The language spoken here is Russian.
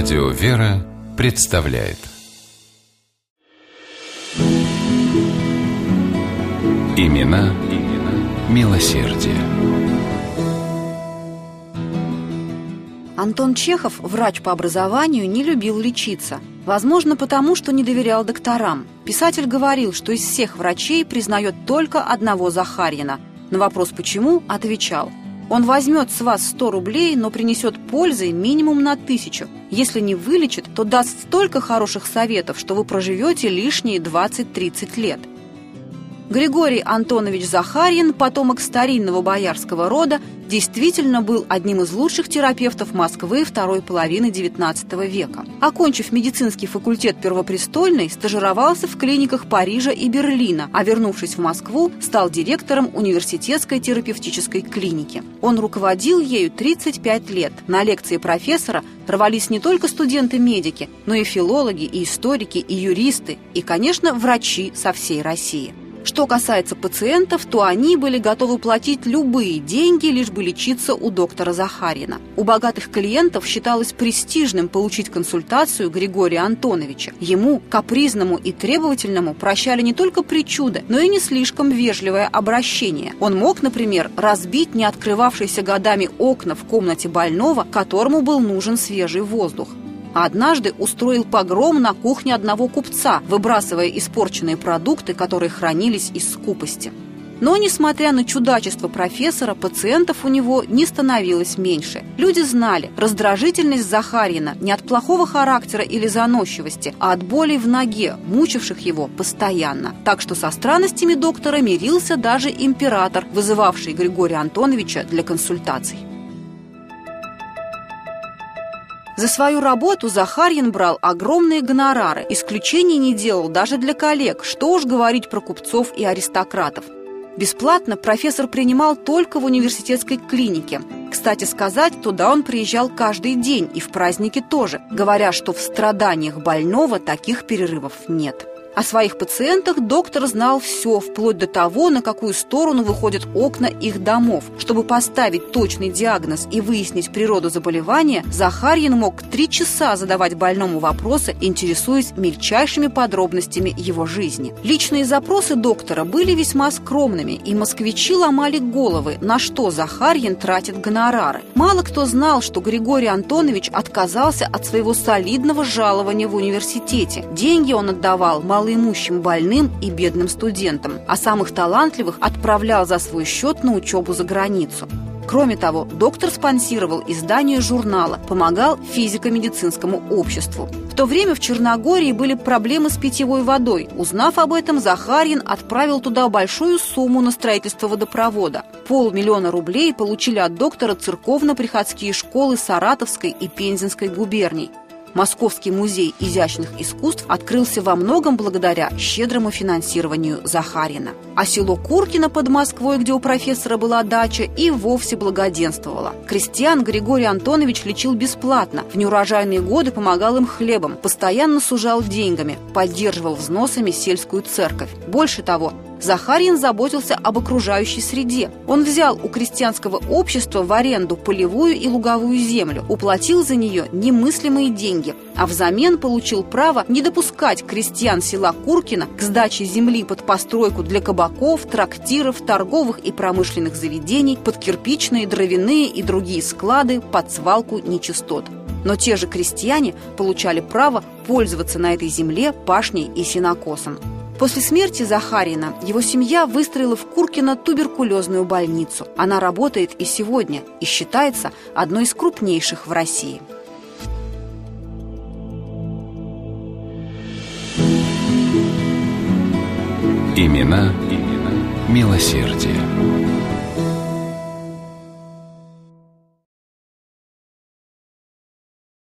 Радио «Вера» представляет Имена, имена милосердие. Антон Чехов, врач по образованию, не любил лечиться. Возможно, потому что не доверял докторам. Писатель говорил, что из всех врачей признает только одного Захарьина. На вопрос «почему?» отвечал – он возьмет с вас 100 рублей, но принесет пользы минимум на тысячу. Если не вылечит, то даст столько хороших советов, что вы проживете лишние 20-30 лет. Григорий Антонович Захарьин, потомок старинного боярского рода, действительно был одним из лучших терапевтов Москвы второй половины XIX века. Окончив медицинский факультет Первопрестольной, стажировался в клиниках Парижа и Берлина, а вернувшись в Москву, стал директором университетской терапевтической клиники. Он руководил ею 35 лет. На лекции профессора рвались не только студенты-медики, но и филологи, и историки, и юристы, и, конечно, врачи со всей России. Что касается пациентов, то они были готовы платить любые деньги, лишь бы лечиться у доктора Захарина. У богатых клиентов считалось престижным получить консультацию Григория Антоновича. Ему, капризному и требовательному, прощали не только причуды, но и не слишком вежливое обращение. Он мог, например, разбить не открывавшиеся годами окна в комнате больного, которому был нужен свежий воздух а однажды устроил погром на кухне одного купца, выбрасывая испорченные продукты, которые хранились из скупости. Но, несмотря на чудачество профессора, пациентов у него не становилось меньше. Люди знали, раздражительность Захарина не от плохого характера или заносчивости, а от болей в ноге, мучивших его постоянно. Так что со странностями доктора мирился даже император, вызывавший Григория Антоновича для консультаций. За свою работу Захарьин брал огромные гонорары, исключений не делал даже для коллег, что уж говорить про купцов и аристократов. Бесплатно профессор принимал только в университетской клинике. Кстати сказать, туда он приезжал каждый день и в праздники тоже, говоря, что в страданиях больного таких перерывов нет. О своих пациентах доктор знал все, вплоть до того, на какую сторону выходят окна их домов. Чтобы поставить точный диагноз и выяснить природу заболевания, Захарьин мог три часа задавать больному вопросы, интересуясь мельчайшими подробностями его жизни. Личные запросы доктора были весьма скромными, и москвичи ломали головы, на что Захарьин тратит гонорары. Мало кто знал, что Григорий Антонович отказался от своего солидного жалования в университете. Деньги он отдавал мало малоимущим больным и бедным студентам, а самых талантливых отправлял за свой счет на учебу за границу. Кроме того, доктор спонсировал издание журнала, помогал физико-медицинскому обществу. В то время в Черногории были проблемы с питьевой водой. Узнав об этом, Захарин отправил туда большую сумму на строительство водопровода. Полмиллиона рублей получили от доктора церковно-приходские школы Саратовской и Пензенской губерний. Московский музей изящных искусств открылся во многом благодаря щедрому финансированию Захарина. А село Куркино под Москвой, где у профессора была дача, и вовсе благоденствовало. Крестьян Григорий Антонович лечил бесплатно, в неурожайные годы помогал им хлебом, постоянно сужал деньгами, поддерживал взносами сельскую церковь. Больше того, Захарин заботился об окружающей среде. Он взял у крестьянского общества в аренду полевую и луговую землю, уплатил за нее немыслимые деньги, а взамен получил право не допускать крестьян села Куркина к сдаче земли под постройку для кабаков, трактиров, торговых и промышленных заведений, под кирпичные, дровяные и другие склады, под свалку нечистот. Но те же крестьяне получали право пользоваться на этой земле пашней и сенокосом. После смерти Захарина его семья выстроила в Куркино туберкулезную больницу. Она работает и сегодня и считается одной из крупнейших в России. Имена, имена милосердие.